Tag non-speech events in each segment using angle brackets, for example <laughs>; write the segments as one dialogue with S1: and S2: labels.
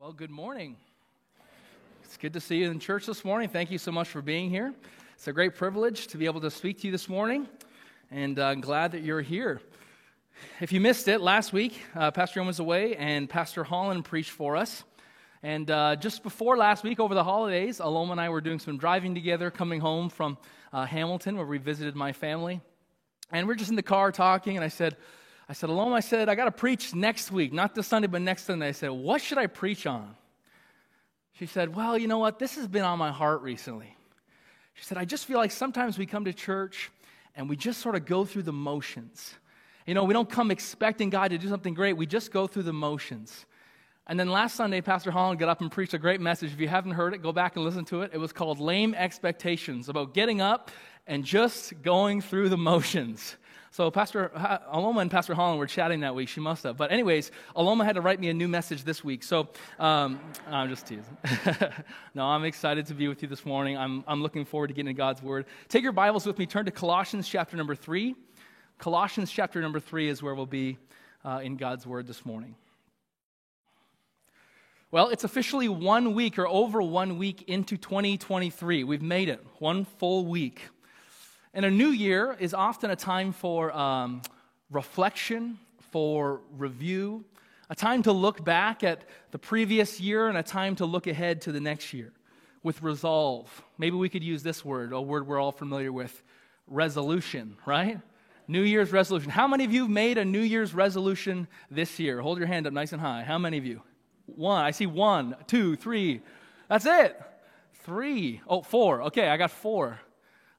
S1: Well, good morning. It's good to see you in church this morning. Thank you so much for being here. It's a great privilege to be able to speak to you this morning, and uh, I'm glad that you're here. If you missed it, last week, uh, Pastor Young was away, and Pastor Holland preached for us. And uh, just before last week, over the holidays, Aloma and I were doing some driving together, coming home from uh, Hamilton, where we visited my family. And we're just in the car talking, and I said, I said, Aloma, I said, I got to preach next week, not this Sunday, but next Sunday. I said, what should I preach on? She said, well, you know what? This has been on my heart recently. She said, I just feel like sometimes we come to church and we just sort of go through the motions. You know, we don't come expecting God to do something great, we just go through the motions. And then last Sunday, Pastor Holland got up and preached a great message. If you haven't heard it, go back and listen to it. It was called Lame Expectations, about getting up and just going through the motions. So Pastor Aloma and Pastor Holland were chatting that week. She must have. But anyways, Aloma had to write me a new message this week. So um, I'm just teasing. <laughs> no, I'm excited to be with you this morning. I'm, I'm looking forward to getting into God's Word. Take your Bibles with me. Turn to Colossians chapter number 3. Colossians chapter number 3 is where we'll be uh, in God's Word this morning. Well, it's officially one week or over one week into 2023. We've made it, one full week. And a new year is often a time for um, reflection, for review, a time to look back at the previous year and a time to look ahead to the next year with resolve. Maybe we could use this word, a word we're all familiar with resolution, right? New Year's resolution. How many of you made a New Year's resolution this year? Hold your hand up nice and high. How many of you? One. I see one, two, three. That's it. Three. Oh, four. Okay, I got four.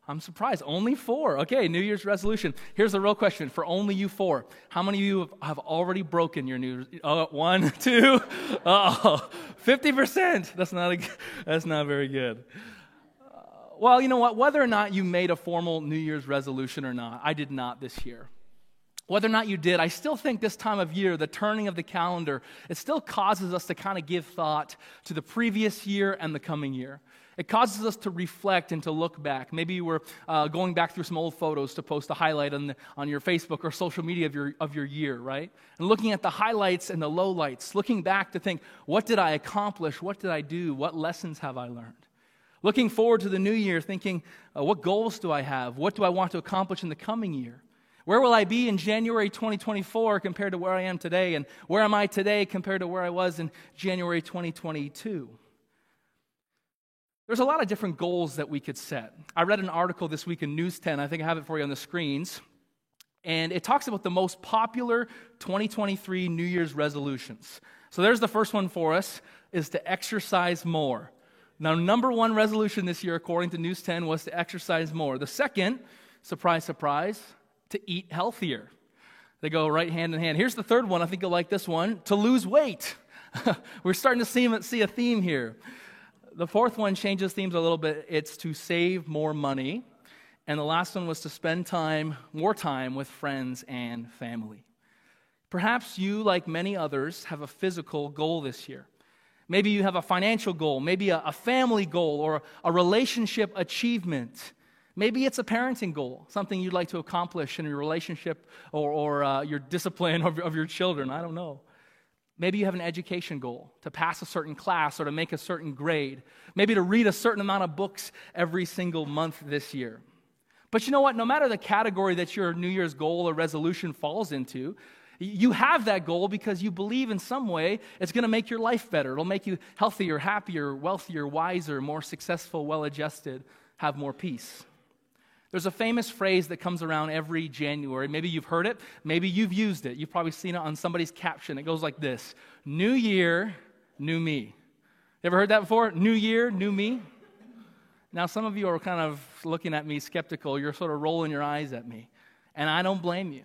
S1: I'm surprised. Only four. Okay, New Year's resolution. Here's the real question for only you four. How many of you have already broken your New? Oh, one, <laughs> two, oh, 50%. That's not, a, that's not very good. Uh, well, you know what? Whether or not you made a formal New Year's resolution or not, I did not this year. Whether or not you did, I still think this time of year, the turning of the calendar, it still causes us to kind of give thought to the previous year and the coming year. It causes us to reflect and to look back. Maybe you were uh, going back through some old photos to post a highlight on, the, on your Facebook or social media of your, of your year, right? And looking at the highlights and the lowlights, looking back to think, what did I accomplish? What did I do? What lessons have I learned? Looking forward to the new year, thinking, uh, what goals do I have? What do I want to accomplish in the coming year? Where will I be in January 2024 compared to where I am today? And where am I today compared to where I was in January 2022? There's a lot of different goals that we could set. I read an article this week in News 10, I think I have it for you on the screens, and it talks about the most popular 2023 New Year's resolutions. So there's the first one for us is to exercise more. Now, number one resolution this year, according to News 10, was to exercise more. The second, surprise, surprise, to eat healthier. They go right hand in hand. Here's the third one. I think you'll like this one to lose weight. <laughs> We're starting to see, a theme here the fourth one changes themes a little bit. It's to save more money. And the last one was to spend time, more time with friends and family. Perhaps you, like many others, have a physical goal this year. Maybe you have a financial goal, maybe a, a family goal, or a relationship achievement. Maybe it's a parenting goal, something you'd like to accomplish in your relationship or, or uh, your discipline of, of your children. I don't know. Maybe you have an education goal to pass a certain class or to make a certain grade. Maybe to read a certain amount of books every single month this year. But you know what? No matter the category that your New Year's goal or resolution falls into, you have that goal because you believe in some way it's going to make your life better. It'll make you healthier, happier, wealthier, wiser, more successful, well adjusted, have more peace. There's a famous phrase that comes around every January. Maybe you've heard it, maybe you've used it. You've probably seen it on somebody's caption. It goes like this New Year, new me. You ever heard that before? New Year, new me? Now, some of you are kind of looking at me skeptical. You're sort of rolling your eyes at me. And I don't blame you.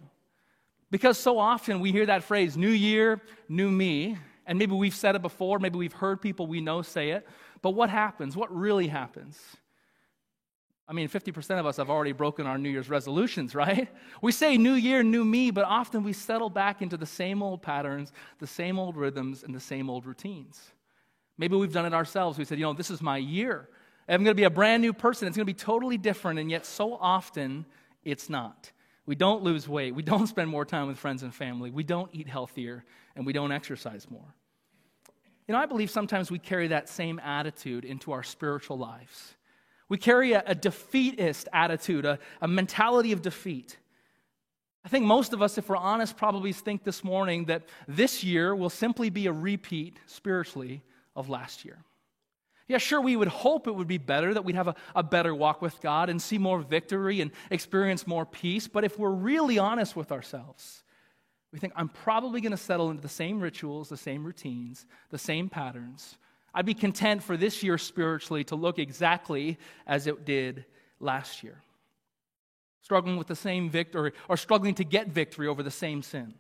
S1: Because so often we hear that phrase, New Year, new me. And maybe we've said it before, maybe we've heard people we know say it. But what happens? What really happens? I mean, 50% of us have already broken our New Year's resolutions, <laughs> right? We say new year, new me, but often we settle back into the same old patterns, the same old rhythms, and the same old routines. Maybe we've done it ourselves. We said, you know, this is my year. I'm going to be a brand new person. It's going to be totally different, and yet so often it's not. We don't lose weight. We don't <laughs> spend more time with friends and family. We don't eat healthier, and we don't exercise more. You know, I believe sometimes we carry that same attitude into our spiritual lives. We carry a, a defeatist attitude, a, a mentality of defeat. I think most of us, if we're honest, probably think this morning that this year will simply be a repeat spiritually of last year. Yeah, sure, we would hope it would be better, that we'd have a, a better walk with God and see more victory and experience more peace. But if we're really honest with ourselves, we think, I'm probably going to settle into the same rituals, the same routines, the same patterns. I'd be content for this year spiritually to look exactly as it did last year struggling with the same victory or struggling to get victory over the same sin.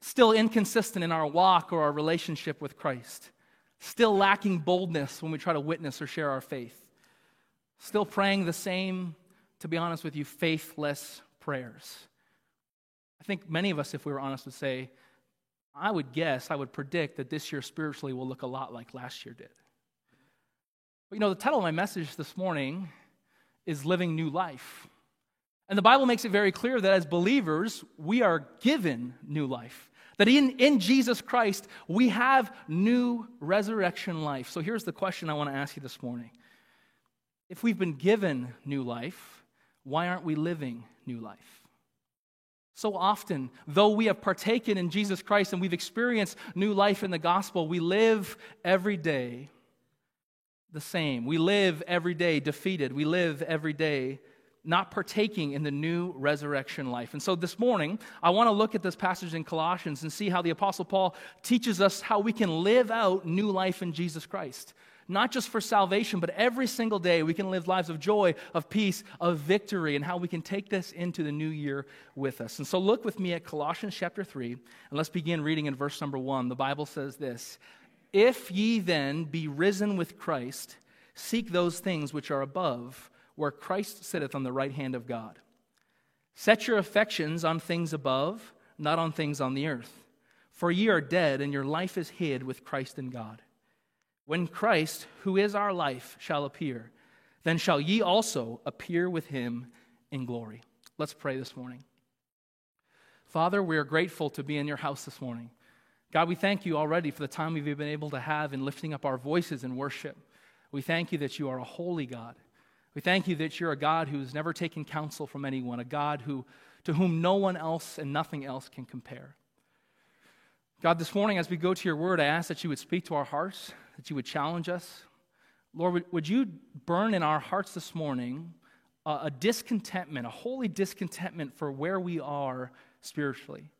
S1: Still inconsistent in our walk or our relationship with Christ. Still lacking boldness when we try to witness or share our faith. Still praying the same, to be honest with you, faithless prayers. I think many of us, if we were honest, would say, I would guess, I would predict that this year spiritually will look a lot like last year did. But you know, the title of my message this morning is Living New Life. And the Bible makes it very clear that as believers, we are given new life. That in, in Jesus Christ, we have new resurrection life. So here's the question I want to ask you this morning If we've been given new life, why aren't we living new life? So often, though we have partaken in Jesus Christ and we've experienced new life in the gospel, we live every day the same. We live every day defeated. We live every day not partaking in the new resurrection life. And so this morning, I want to look at this passage in Colossians and see how the Apostle Paul teaches us how we can live out new life in Jesus Christ. Not just for salvation, but every single day we can live lives of joy, of peace, of victory, and how we can take this into the new year with us. And so look with me at Colossians chapter 3, and let's begin reading in verse number 1. The Bible says this If ye then be risen with Christ, seek those things which are above where Christ sitteth on the right hand of God. Set your affections on things above, not on things on the earth. For ye are dead, and your life is hid with Christ in God. When Christ, who is our life, shall appear, then shall ye also appear with him in glory. Let's pray this morning. Father, we are grateful to be in your house this morning. God, we thank you already for the time we've been able to have in lifting up our voices in worship. We thank you that you are a holy God. We thank you that you're a God who's never taken counsel from anyone, a God who, to whom no one else and nothing else can compare. God, this morning as we go to your word, I ask that you would speak to our hearts, that you would challenge us. Lord, would, you burn in our hearts this morning a discontentment, a holy discontentment for where we are spiritually?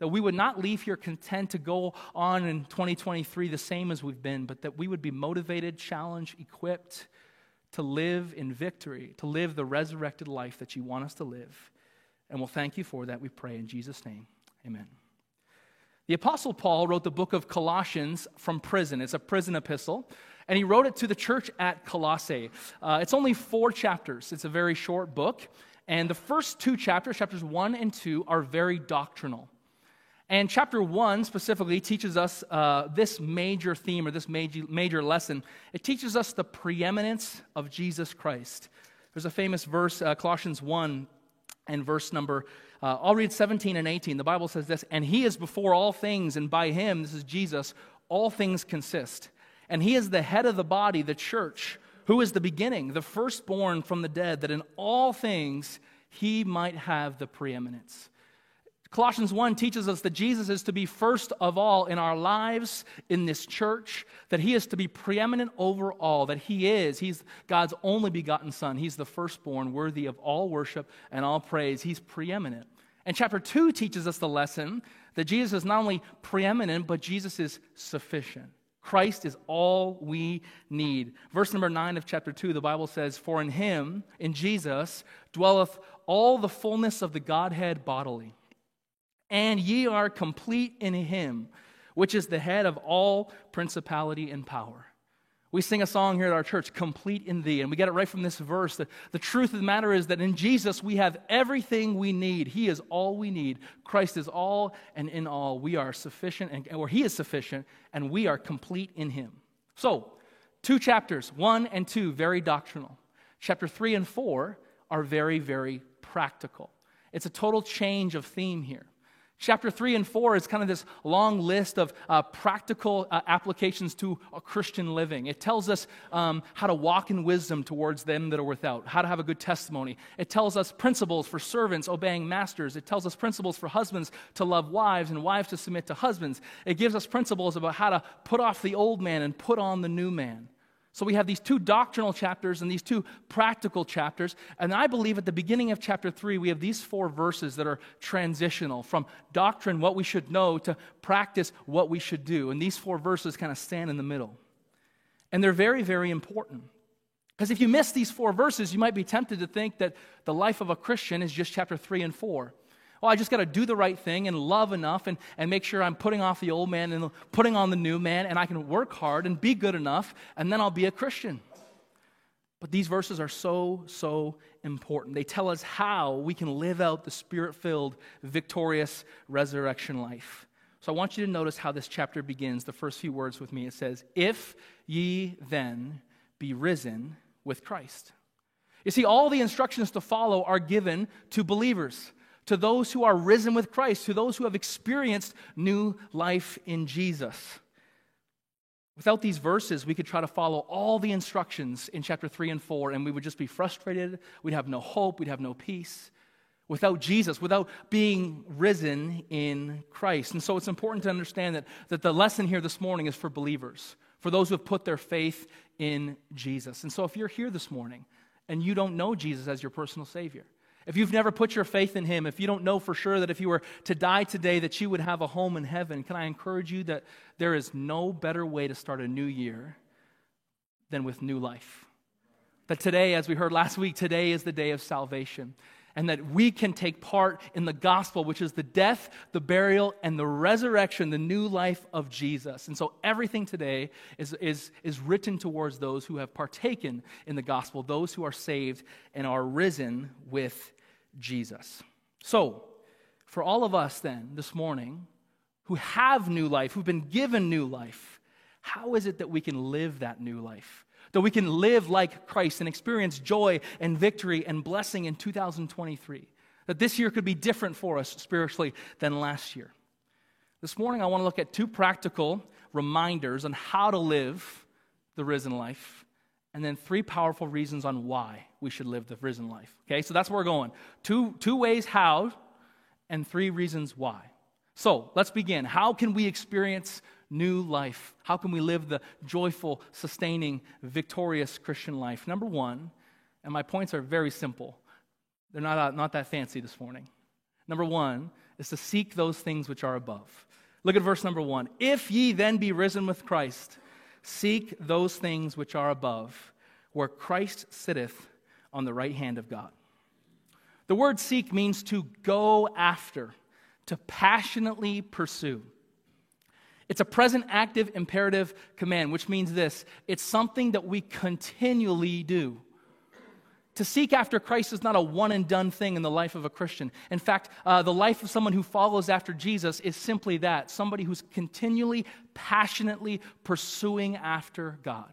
S1: That we would not leave here content to go on in 2023 the same as we've been, but that we would be motivated, challenged, equipped to live in victory, to live the resurrected life that you want us to live. And we'll thank you for that, we pray in Jesus' name. Amen. The Apostle Paul wrote the book of Colossians from prison. It's a prison epistle, and he wrote it to the church at Colossae. Uh, it's only four chapters, it's a very short book. And the first two chapters, chapters one and two, are very doctrinal. And chapter one specifically teaches us uh, this major theme or this major, major lesson. It teaches us the preeminence of Jesus Christ. There's a famous verse, uh, Colossians 1 and verse number, uh, I'll read 17 and 18. The Bible says this, and he is before all things, and by him, this is Jesus, all things consist. And he is the head of the body, the church, who is the beginning, the firstborn from the dead, that in all things he might have the preeminence. Colossians 1 teaches us that Jesus is to be first of all in our lives in this church, that he is to be preeminent over all, that he is. He's God's only begotten Son. He's the firstborn, worthy of all worship and all praise. He's preeminent. And chapter 2 teaches us the lesson that Jesus is not only preeminent, but Jesus is sufficient. Christ is all we need. Verse number 9 of chapter 2, the Bible says, For in him, in Jesus, dwelleth all the fullness of the Godhead bodily and ye are complete in him, which is the head of all principality and power. We sing a song here at our church, Complete in Thee, and we get it right from this verse. The, the truth of the matter is that in Jesus we have everything we need. He is all we need. Christ is all and in all. We are sufficient, and, or He is sufficient, and we are complete in Him. So, two chapters, one and two, very doctrinal. Chapter three and four are very, very practical. It's a total change of theme here. Chapter 3 and 4 is kind of this long list of uh, practical uh, applications to a Christian living. It tells us um, how to walk in wisdom towards them that are without, how to have a good testimony. It tells us principles for servants obeying masters. It tells us principles for husbands to love wives and wives to submit to husbands. It gives us principles about how to put off the old man and put on the new man. So we have these two doctrinal chapters and these two practical chapters. And I believe at the beginning of chapter 3, we have these four verses that are transitional from doctrine, what we should know, to practice, what we should do. And these four verses kind of stand in the middle. And they're very, very important. Because if you miss these four verses, you might be tempted to think that the life of a Christian is just chapter 3 and 4. Well, I just got to do the right thing and love enough and, and make sure I'm putting off the old man and putting on the new man, and I can work hard and be good enough, and then I'll be a Christian. But these verses are so, so important. They tell us how we can live out the spirit filled, victorious resurrection life. So I want you to notice how this chapter begins. The first few words with me it says, If ye then be risen with Christ. You see, all the instructions to follow are given to believers to those who are risen with Christ, to those who have experienced new life in Jesus. Without these verses, we could try to follow all the instructions in chapter 3 and 4, and we would just be frustrated. We'd have no hope. We'd have no peace. Without Jesus, without being risen in Christ. And so it's important to understand that, that the lesson here this morning is for believers, for those who have put their faith in Jesus. And so if you're here this morning and you don't know Jesus as your personal Savior, if you've never put your faith in him, if you don't know for sure that if you were to die today that you would have a home in heaven, can I encourage you that there is no better way to start a new year than with new life? That today, as we heard last week, today is the day of salvation and that we can take part in the gospel, which is the death, the burial, and the resurrection, the new life of Jesus. And so everything today is, is, is written towards those who have partaken in the gospel, those who are saved and are risen with Jesus. So, for all of us then this morning who have new life, who've been given new life, how is it that we can live that new life? That we can live like Christ and experience joy and victory and blessing in 2023? That this year could be different for us spiritually than last year. This morning, I want to look at two practical reminders on how to live the risen life and then three powerful reasons on why we should live the risen life. Okay, so that's where we're going. Two, two ways how, and three reasons why. So let's begin. How can we experience new life? How can we live the joyful, sustaining, victorious Christian life? Number one, and my points are very simple, they're not, uh, not that fancy this morning. Number one is to seek those things which are above. Look at verse number one. If ye then be risen with Christ, Seek those things which are above, where Christ sitteth on the right hand of God. The word seek means to go after, to passionately pursue. It's a present active imperative command, which means this it's something that we continually do. To seek after Christ is not a one and done thing in the life of a Christian. In fact, uh, the life of someone who follows after Jesus is simply that somebody who's continually, passionately pursuing after God.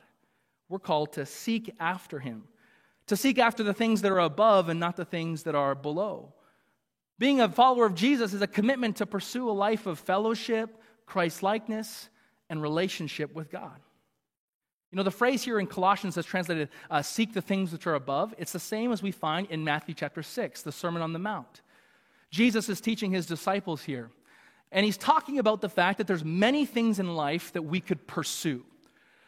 S1: We're called to seek after Him, to seek after the things that are above and not the things that are below. Being a follower of Jesus is a commitment to pursue a life of fellowship, Christ likeness, and relationship with God. You know, the phrase here in Colossians is translated, uh, seek the things which are above. It's the same as we find in Matthew chapter 6, the Sermon on the Mount. Jesus is teaching his disciples here. And he's talking about the fact that there's many things in life that we could pursue.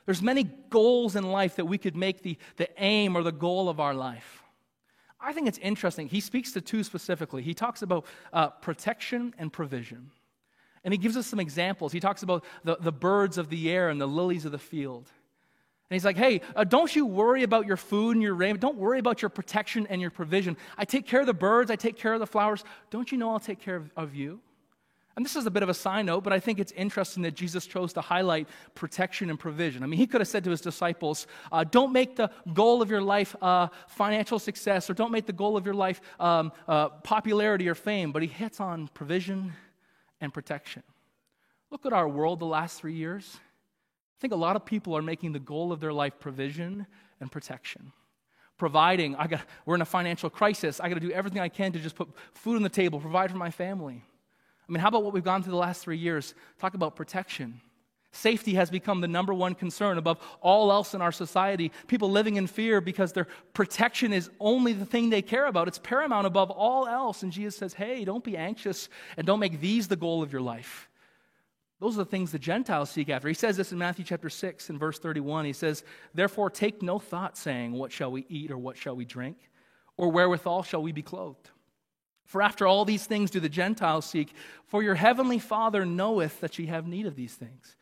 S1: There's many goals in life that we could make the, the aim or the goal of our life. I think it's interesting. He speaks to two specifically. He talks about uh, protection and provision. And he gives us some examples. He talks about the, the birds of the air and the lilies of the field. And he's like, hey, uh, don't you worry about your food and your raiment. Don't worry about your protection and your provision. I take care of the birds, I take care of the flowers. Don't you know I'll take care of, of you? And this is a bit of a side note, but I think it's interesting that Jesus chose to highlight protection and provision. I mean, he could have said to his disciples, uh, don't make the goal of your life uh, financial success, or don't make the goal of your life um, uh, popularity or fame, but he hits on provision and protection. Look at our world the last three years. I think a lot of people are making the goal of their life provision and protection. Providing, I got, we're in a financial crisis. I got to do everything I can to just put food on the table, provide for my family. I mean, how about what we've gone through the last three years? Talk about protection. Safety has become the number one concern above all else in our society. People living in fear because their protection is only the thing they care about. It's paramount above all else. And Jesus says, hey, don't be anxious and don't make these the goal of your life. Those are the things the Gentiles seek after. He says this in Matthew chapter 6 and verse 31. He says, Therefore, take no thought, saying, What shall we eat, or what shall we drink, or wherewithal shall we be clothed? For after all these things do the Gentiles seek, for your heavenly Father knoweth that ye have need of these things.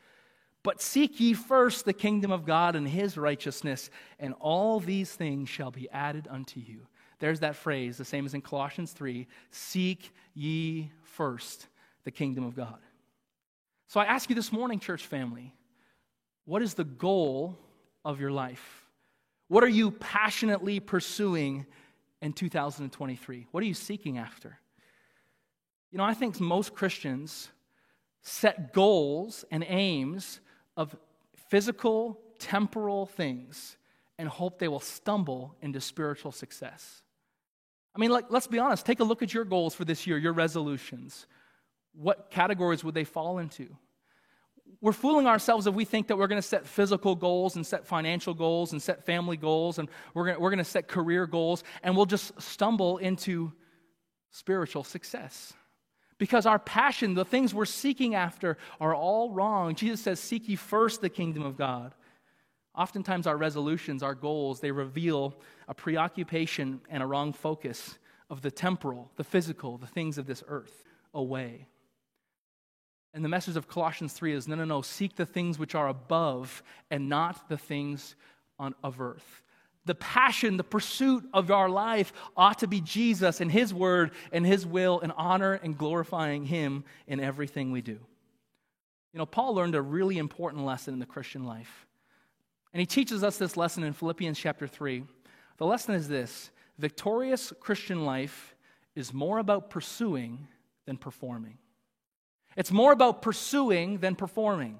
S1: But seek ye first the kingdom of God and his righteousness, and all these things shall be added unto you. There's that phrase, the same as in Colossians 3 Seek ye first the kingdom of God. So I ask you this morning, church family, what is the goal of your life? What are you passionately pursuing in 2023? What are you seeking after? You know, I think most Christians set goals and aims of physical, temporal things and hope they will stumble into spiritual success. I mean, like, let's be honest. Take a look at your goals for this year, your resolutions. What categories would they fall into? We're fooling ourselves if we think that we're going to set physical goals and set financial goals and set family goals and we're going, to, we're to set career goals and we'll just stumble into spiritual success. Because our passion, the things we're seeking after, are all wrong. Jesus says, Seek ye first the kingdom of God. Oftentimes, our resolutions, our goals, they reveal a preoccupation and a wrong focus of the temporal, the physical, the things of this earth away. And the message of Colossians 3 is no, no, no, seek the things which are above and not the things on, of earth the passion, the pursuit of our life ought to be Jesus and His Word and His will and honor and glorifying Him in everything we do. You know, Paul learned a really important lesson in the Christian life. And he teaches us this lesson in Philippians chapter 3. The lesson is this victorious Christian life is more about pursuing than performing. It's more about pursuing than performing.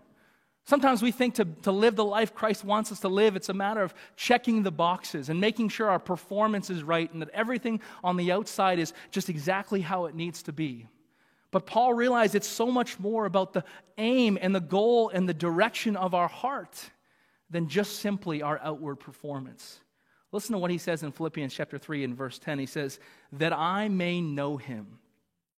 S1: Sometimes we think to, to live the life Christ wants us to live, it's a matter of checking the boxes and making sure our performance is right and that everything on the outside is just exactly how it needs to be. But Paul realized it's so much more about the aim and the goal and the direction of our heart than just simply our outward performance. Listen to what he says in Philippians chapter 3 and verse 10. He says, That I may know him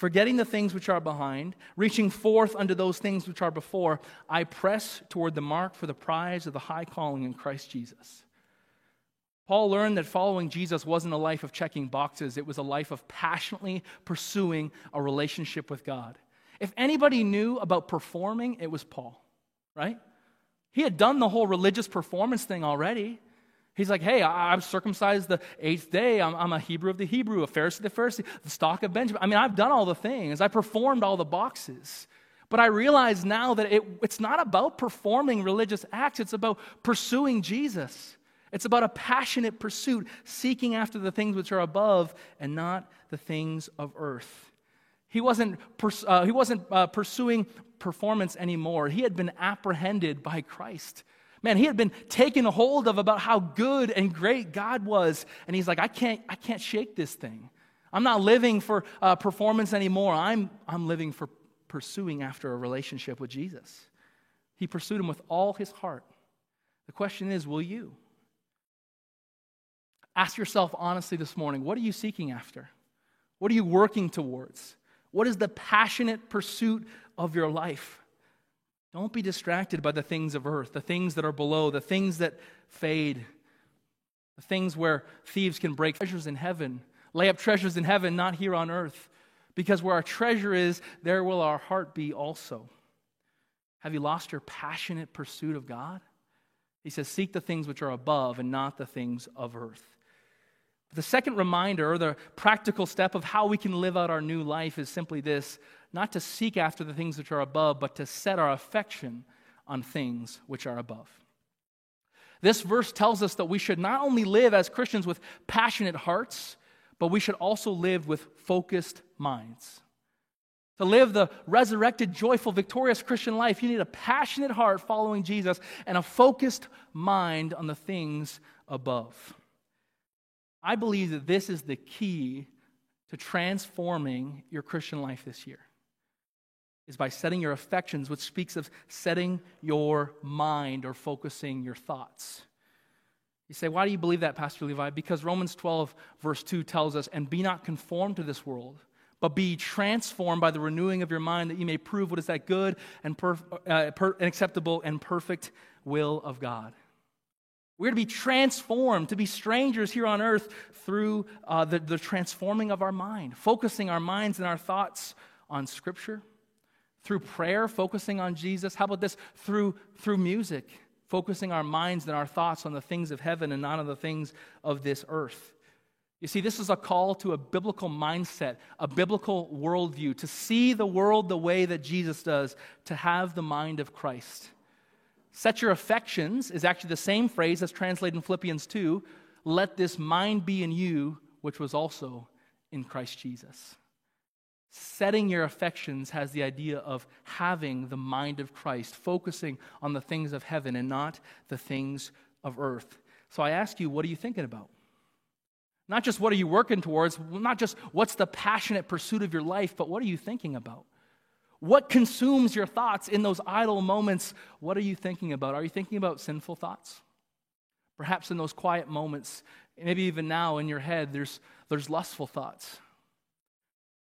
S1: Forgetting the things which are behind, reaching forth unto those things which are before, I press toward the mark for the prize of the high calling in Christ Jesus. Paul learned that following Jesus wasn't a life of checking boxes, it was a life of passionately pursuing a relationship with God. If anybody knew about performing, it was Paul, right? He had done the whole religious performance thing already. He's like, hey, I, am circumcised the eighth day. I'm, I'm, a Hebrew of the Hebrew, a Pharisee of the Pharisee, the stock of Benjamin. I mean, I've done all the things. I performed all the boxes. But I realize now that it, it's not about performing religious acts, it's about pursuing Jesus. It's about a passionate pursuit, seeking after the things which are above and not the things of earth. He wasn't, pers- uh, he wasn't uh, pursuing performance anymore. He had been apprehended by Christ. Man, he had been taken hold of about how good and great God was. And he's like, I can't, I can't shake this thing. I'm not living for uh, performance anymore. I'm, I'm living for pursuing after a relationship with Jesus. He pursued him with all his heart. The question is, will you? Ask yourself honestly this morning what are you seeking after? What are you working towards? What is the passionate pursuit of your life? Don't be distracted by the things of earth, the things that are below, the things that fade, the things where thieves can break treasures in heaven. Lay up treasures in heaven, not here on earth. Because where our treasure is, there will our heart be also. Have you lost your passionate pursuit of God? He says, Seek the things which are above and not the things of earth. The second reminder, or the practical step of how we can live out our new life, is simply this not to seek after the things which are above, but to set our affection on things which are above. This verse tells us that we should not only live as Christians with passionate hearts, but we should also live with focused minds. To live the resurrected, joyful, victorious Christian life, you need a passionate heart following Jesus and a focused mind on the things above. I believe that this is the key to transforming your Christian life this year. Is by setting your affections, which speaks of setting your mind or focusing your thoughts. You say, why do you believe that, Pastor Levi? Because Romans 12, verse 2 tells us, and be not conformed to this world but be transformed by the renewing of your mind that you may prove what is that good and, perf- uh, per- and acceptable and perfect will of God. We're to be transformed, to be strangers here on earth through uh, the, the transforming of our mind, focusing our minds and our thoughts on Scripture, through prayer, focusing on Jesus. How about this? Through, through music, focusing our minds and our thoughts on the things of heaven and not on the things of this earth. You see, this is a call to a biblical mindset, a biblical worldview, to see the world the way that Jesus does, to have the mind of Christ. Set your affections is actually the same phrase as translated in Philippians 2 let this mind be in you, which was also in Christ Jesus. Setting your affections has the idea of having the mind of Christ, focusing on the things of heaven and not the things of earth. So I ask you, what are you thinking about? Not just what are you working towards, not just what's the passionate pursuit of your life, but what are you thinking about? What consumes your thoughts in those idle moments? What are you thinking about? Are you thinking about sinful thoughts? Perhaps in those quiet moments, maybe even now in your head, there's, there's lustful thoughts.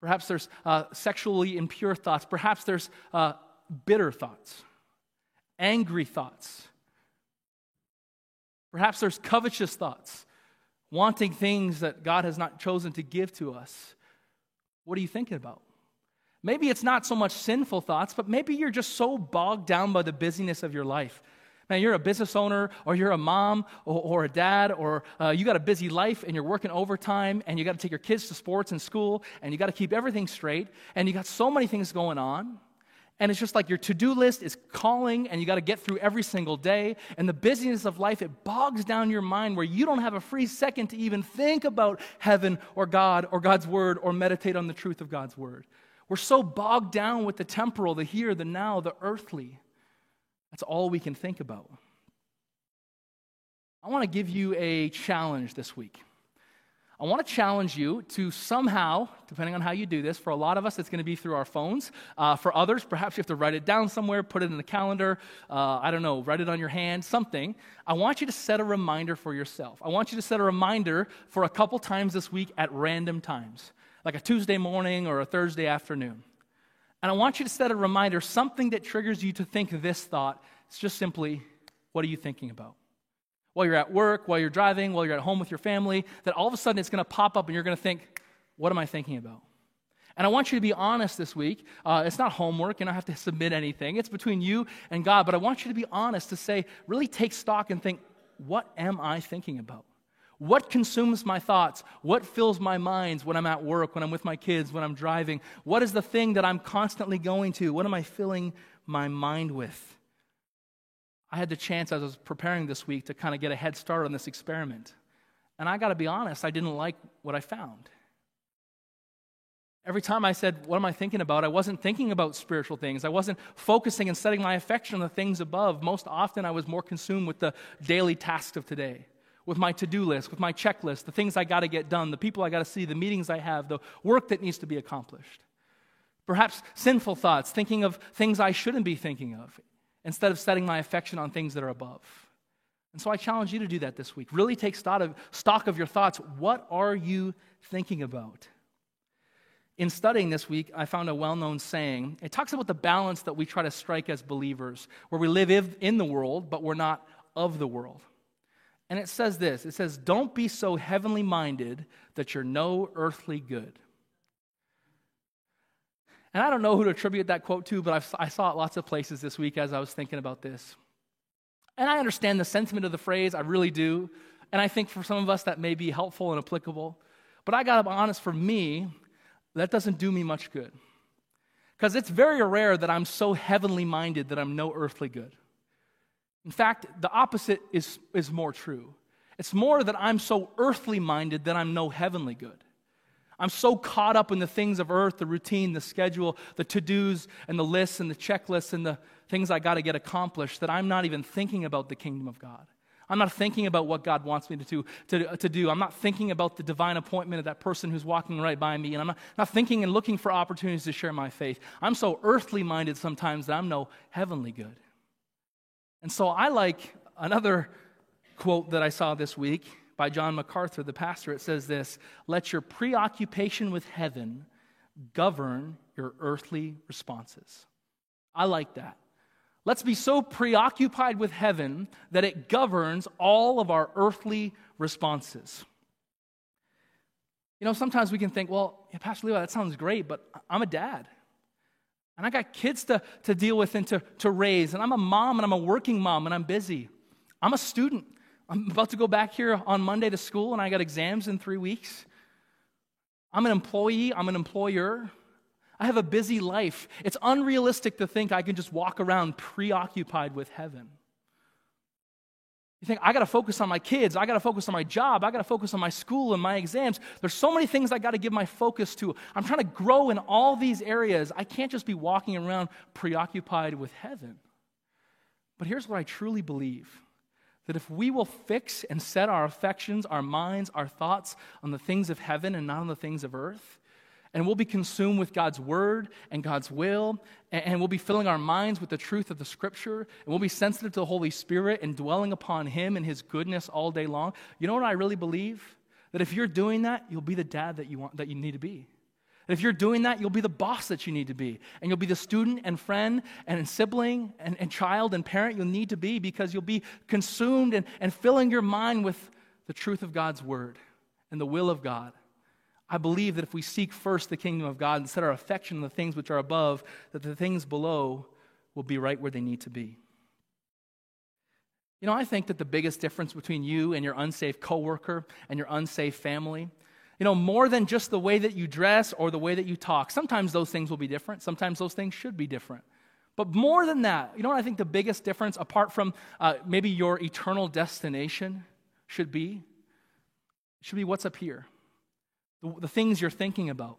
S1: Perhaps there's uh, sexually impure thoughts. Perhaps there's uh, bitter thoughts, angry thoughts. Perhaps there's covetous thoughts wanting things that God has not chosen to give to us. What are you thinking about? Maybe it's not so much sinful thoughts, but maybe you're just so bogged down by the busyness of your life. Man, you're a business owner, or you're a mom, or, or a dad, or uh, you got a busy life and you're working overtime, and you got to take your kids to sports and school, and you got to keep everything straight, and you got so many things going on. And it's just like your to do list is calling, and you got to get through every single day. And the busyness of life, it bogs down your mind where you don't have a free second to even think about heaven or God or God's word or meditate on the truth of God's word. We're so bogged down with the temporal, the here, the now, the earthly. That's all we can think about. I want to give you a challenge this week. I want to challenge you to somehow, depending on how you do this, for a lot of us, it's going to be through our phones. Uh, for others, perhaps you have to write it down somewhere, put it in a calendar, uh, I don't know, write it on your hand, something. I want you to set a reminder for yourself. I want you to set a reminder for a couple times this week at random times, like a Tuesday morning or a Thursday afternoon. And I want you to set a reminder, something that triggers you to think this thought. It's just simply, what are you thinking about? while you're at work, while you're driving, while you're at home with your family, that all of a sudden it's going to pop up and you're going to think, what am I thinking about? And I want you to be honest this week. Uh, it's not homework, you don't have to submit anything. It's between you and God. But I want you to be honest to say, really take stock and think, what am I thinking about? What consumes my thoughts? What fills my minds when I'm at work, when I'm with my kids, when I'm driving? What is the thing that I'm constantly going to? What am I filling my mind with? I had the chance as I was preparing this week to kind of get a head start on this experiment. And I got to be honest, I didn't like what I found. Every time I said, What am I thinking about? I wasn't thinking about spiritual things. I wasn't focusing and setting my affection on the things above. Most often, I was more consumed with the daily tasks of today, with my to do list, with my checklist, the things I got to get done, the people I got to see, the meetings I have, the work that needs to be accomplished. Perhaps sinful thoughts, thinking of things I shouldn't be thinking of instead of setting my affection on things that are above. And so I challenge you to do that this week. Really take stock of, your thoughts. What are you thinking about? In studying this week, I found a well known saying. It talks about the balance that we try to strike as believers, where we live in the world, but we're not of the world. And it says this it says, Don't be so heavenly minded that you're no earthly good. And I don't know who to attribute that quote to, but I've, i saw it lots of places this week as I was thinking about this. And I understand the sentiment of the phrase, I really do. And I think for some of us that may be helpful and applicable. But I got to be honest, for me, that doesn't do me much good. Because it's very rare that I'm so heavenly minded that I'm no earthly good. In fact, the opposite is, is more true. It's more that I'm so earthly minded that I'm no heavenly good. I'm so caught up in the things of earth, the routine, the schedule, the to dos, and the lists, and the checklists, and the things I got to get accomplished that I'm not even thinking about the kingdom of God. I'm not thinking about what God wants me to do, to, to do. I'm not thinking about the divine appointment of that person who's walking right by me. And I'm not, not thinking and looking for opportunities to share my faith. I'm so earthly minded sometimes that I'm no heavenly good. And so I like another quote that I saw this week by John MacArthur, the pastor. It says this Let your preoccupation with heaven govern your earthly responses. I like that. Let's be so preoccupied with heaven that it governs all of our earthly responses. You know, sometimes we can think, well, Pastor Levi, that sounds great, but I'm a dad. And I got kids to, to deal with and to, to raise. And I'm a mom and I'm a working mom and I'm busy. I'm a student. I'm about to go back here on Monday to school and I got exams in three weeks. I'm an employee, I'm an employer. I have a busy life. It's unrealistic to think I can just walk around preoccupied with heaven. You think, I got to focus on my kids. I got to focus on my job. I got to focus on my school and my exams. There's so many things I got to give my focus to. I'm trying to grow in all these areas. I can't just be walking around preoccupied with heaven. But here's what I truly believe that if we will fix and set our affections, our minds, our thoughts on the things of heaven and not on the things of earth, and we'll be consumed with God's word and God's will, and we'll be filling our minds with the truth of the scripture, and we'll be sensitive to the Holy Spirit and dwelling upon Him and His goodness all day long. You know what I really believe? That if you're doing that, you'll be the dad that you, want, that you need to be. If you're doing that, you'll be the boss that you need to be. And you'll be the student and friend and sibling and, and child and parent you'll need to be because you'll be consumed and, and filling your mind with the truth of God's word and the will of God. I believe that if we seek first the kingdom of God and set our affection on the things which are above, that the things below will be right where they need to be. You know, I think that the biggest difference between you and your unsafe coworker and your unsafe family, you know, more than just the way that you dress or the way that you talk. Sometimes those things will be different. Sometimes those things should be different. But more than that, you know what I think the biggest difference, apart from uh, maybe your eternal destination, should be? Should be what's up here the, the things you're thinking about,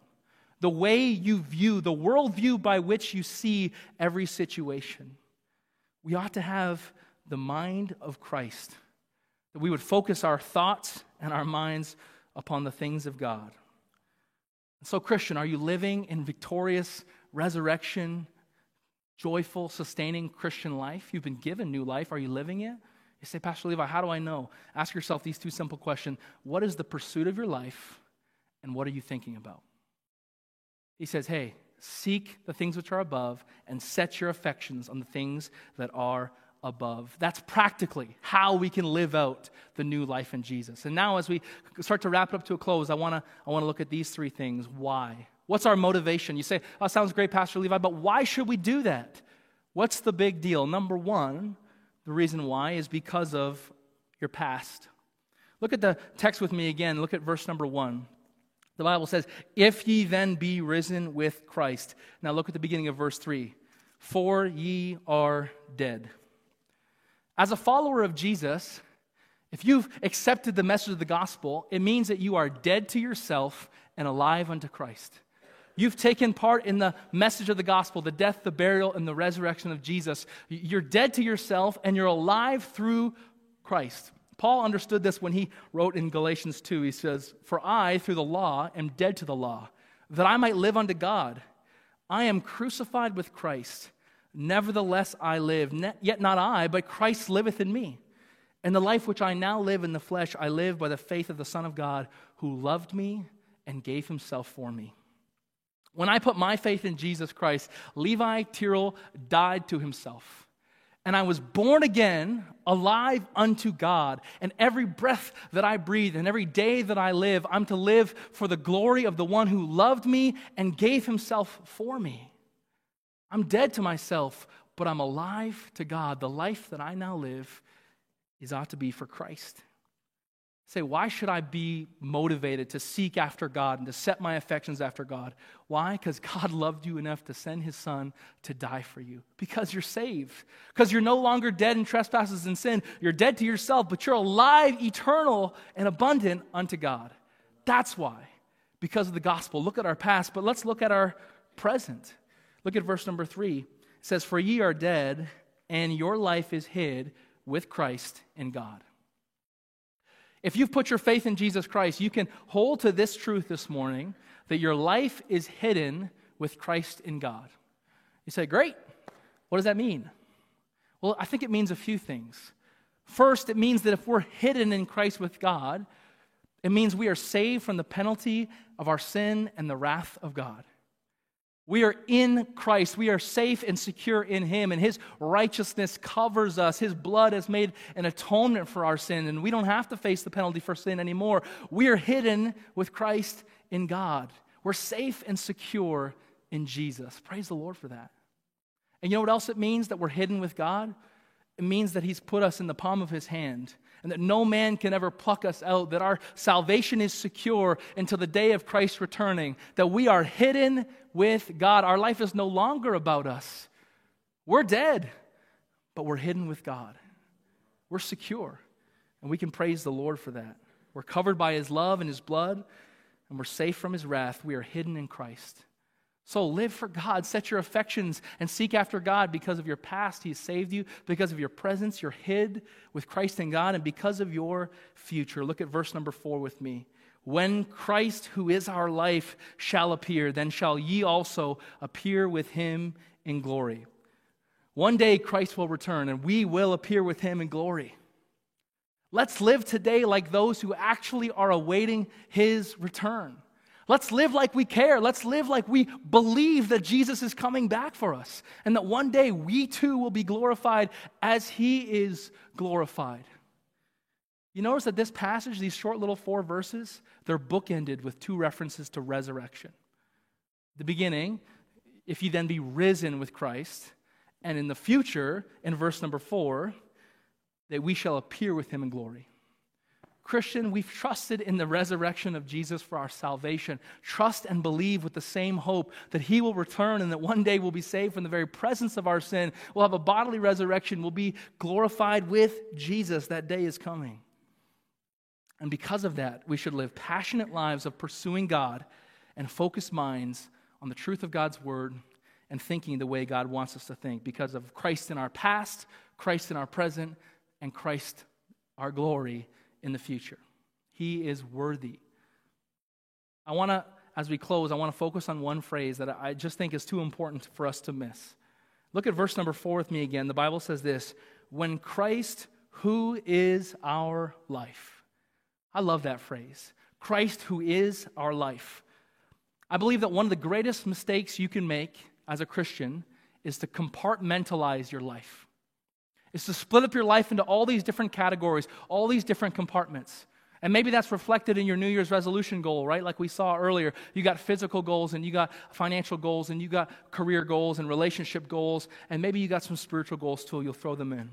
S1: the way you view, the worldview by which you see every situation. We ought to have the mind of Christ, that we would focus our thoughts and our minds upon the things of God. So, Christian, are you living in victorious resurrection, joyful, sustaining Christian life? You've been given new life. Are you living it? You say, Pastor Levi, how do I know? Ask yourself these two simple questions What is the pursuit of your life? And what are you thinking about? He says, hey, seek the things which are above and set your affections on the things that are above. That's practically how we can live out the new life in Jesus. And now, as we start to wrap it up to a close, I want to I wanna look at these three things. Why? What's our motivation? You say, oh, sounds great, Pastor Levi, but why should we do that? What's the big deal? Number one, the reason why is because of your past. Look at the text with me again. Look at verse number one. The Bible says, If ye then be risen with Christ. Now look at the beginning of verse 3 For ye are dead. As a follower of Jesus, if you've accepted the message of the gospel, it means that you are dead to yourself and alive unto Christ. You've taken part in the message of the gospel, the death, the burial, and the resurrection of Jesus. You're dead to yourself and you're alive through Christ. Paul understood this when he wrote in Galatians 2. He says, For I, through the law, am dead to the law, that I might live unto God. I am crucified with Christ. Nevertheless, I live, yet not I, but Christ liveth in me. And the life which I now live in the flesh, I live by the faith of the Son of God, who loved me and gave himself for me. When I put my faith in Jesus Christ, Levi Tyrrell died to himself and I was born again, alive unto God. And every breath that I breathe and every day that I live, I'm to live for the glory of the one who loved me and gave himself for me. I'm dead to myself, but I'm alive to God. The life that I now live is ought to be for Christ. Say, why should I be motivated to seek after God and to set my affections after God? Why? Because God <laughs> loved you enough to send his son to die for you. Because you're saved. Because you're no longer dead in trespasses and sin. You're dead to yourself, but you're alive, eternal, and abundant unto God. That's why. Because of the gospel. Look at our past, but let's look at our present. Look at verse number three. It says, For ye are dead, and your life is hid with Christ in God. If you've put your faith in Jesus Christ, you can hold to this truth this morning that your life is hidden with Christ in God. You say, Great. What does that mean? Well, I think it means a few things. First, it means that if we're hidden in Christ with God, it means we are saved from the penalty of our sin and the wrath of God. We are in Christ. We are safe and secure in Him, and His righteousness covers us. His blood has made an atonement for our sin, and we don't have to face the penalty for sin anymore. We are hidden with Christ in God. We're safe and secure in Jesus. Praise the Lord for that. And you know what else it means that we're hidden with God? It means that He's put us in the palm of His hand and that no man can ever pluck us out, that our salvation is secure until the day of Christ returning, that we are hidden with God. Our life is no longer about us. We're dead, but we're hidden with God. We're secure, and we can praise the Lord for that. We're covered by His love and His blood, and we're safe from His wrath. We are hidden in Christ. So live for God. Set your affections and seek after God because of your past. He saved you. Because of your presence, you're hid with Christ in God, and because of your future. Look at verse number four with me. When Christ, who is our life, shall appear, then shall ye also appear with him in glory. One day Christ will return, and we will appear with him in glory. Let's live today like those who actually are awaiting his return. Let's live like we care. Let's live like we believe that Jesus is coming back for us and that one day we too will be glorified as he is glorified. You notice that this passage, these short little four verses, they're bookended with two references to resurrection. The beginning, if you then be risen with Christ, and in the future, in verse number four, that we shall appear with him in glory. Christian, we've trusted in the resurrection of Jesus for our salvation. Trust and believe with the same hope that He will return and that one day we'll be saved from the very presence of our sin. We'll have a bodily resurrection. We'll be glorified with Jesus. That day is coming. And because of that, we should live passionate lives of pursuing God and focused minds on the truth of God's word and thinking the way God wants us to think because of Christ in our past, Christ in our present, and Christ our glory in the future. He is worthy. I want to, as we close, I want to focus on one phrase that I just think is too important for us to miss. Look at verse number four with me again. The Bible says this When Christ, who is our life. I love that phrase. Christ, who is our life. I believe that one of the greatest mistakes you can make as a Christian is to compartmentalize your life is to split up your life into all these different categories, all these different compartments. And maybe that's reflected in your New Year's resolution goal, right? Like we saw earlier. You got physical goals and you got financial goals and you got career goals and relationship goals, and maybe you got some spiritual goals too. You'll throw them in.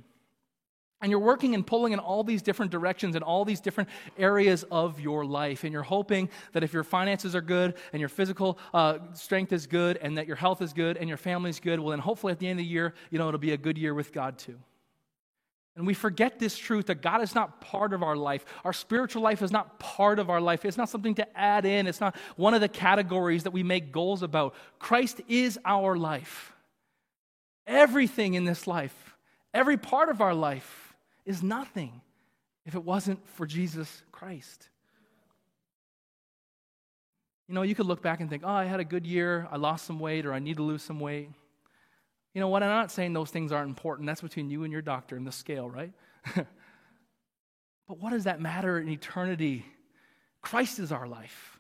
S1: And you're working and pulling in all these different directions in all these different areas of your life. And you're hoping that if your finances are good and your physical uh, strength is good and that your health is good and your family's good, well, then hopefully at the end of the year, you know, it'll be a good year with God too. And we forget this truth that God is not part of our life. Our spiritual life is not part of our life. It's not something to add in, it's not one of the categories that we make goals about. Christ is our life. Everything in this life, every part of our life, is nothing if it wasn't for Jesus Christ. You know, you could look back and think, oh, I had a good year, I lost some weight, or I need to lose some weight. You know what? I'm not saying those things aren't important. That's between you and your doctor and the scale, right? <laughs> but what does that matter in eternity? Christ is our life.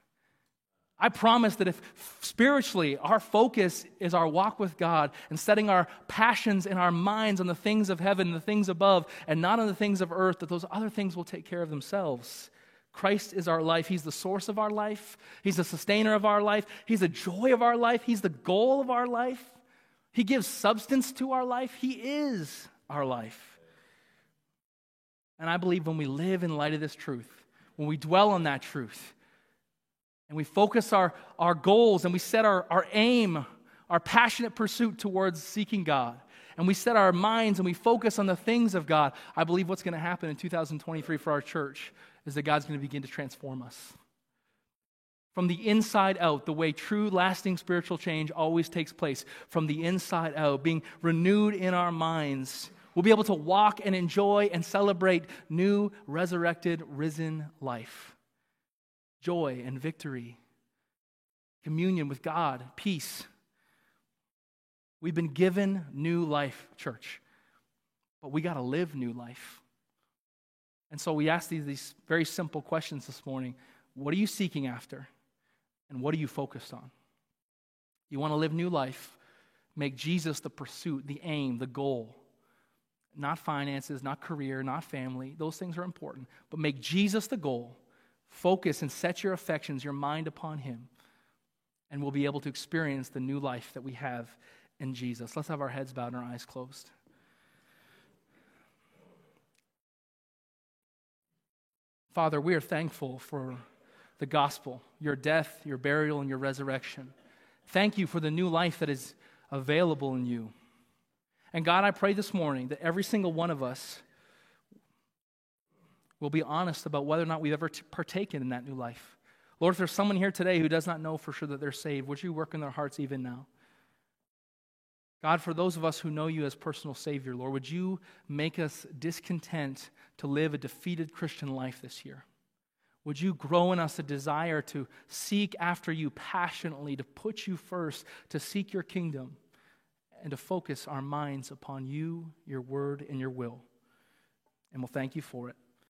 S1: I promise that if spiritually our focus is our walk with God and setting our passions and our minds on the things of heaven, the things above, and not on the things of earth, that those other things will take care of themselves. Christ is our life. He's the source of our life. He's the sustainer of our life. He's the joy of our life. He's the goal of our life. He gives substance to our life. He is our life. And I believe when we live in light of this truth, when we dwell on that truth and we focus our, our goals and we set our, our aim, our passionate pursuit towards seeking God, and we set our minds and we focus on the things of God, I believe what's going to happen in 2023 for our church is that God's going to begin to transform us. From the inside out, the way true, lasting spiritual change always takes place, from the inside out, being renewed in our minds, we'll be able to walk and enjoy and celebrate new, resurrected, risen life. Joy and victory, communion with God, peace. We've been given new life, church, but we got to live new life. And so we ask these, these very simple questions this morning What are you seeking after? And what are you focused on? You want to live new life? Make Jesus the pursuit, the aim, the goal. Not finances, not career, not family. Those things are important. But make Jesus the goal. Focus and set your affections, your mind upon Him. And we'll be able to experience the new life that we have in Jesus. Let's have our heads bowed and our eyes closed. Father, we are thankful for the gospel, your death, your burial, and your resurrection. Thank you for the new life that is available in you. And God, I pray this morning that every single one of us will be honest about whether or not we've ever partaken in that new life. Lord, if there's someone here today who does not know for sure that they're saved, would you work in their hearts even now? God, for those of us who know you as personal Savior, Lord, would you make us discontent to live a defeated Christian life this year? Would you grow in us a desire to seek after you passionately, to put you first, to seek your kingdom, and to focus our minds upon you, your word, and your will? And we'll thank you for it.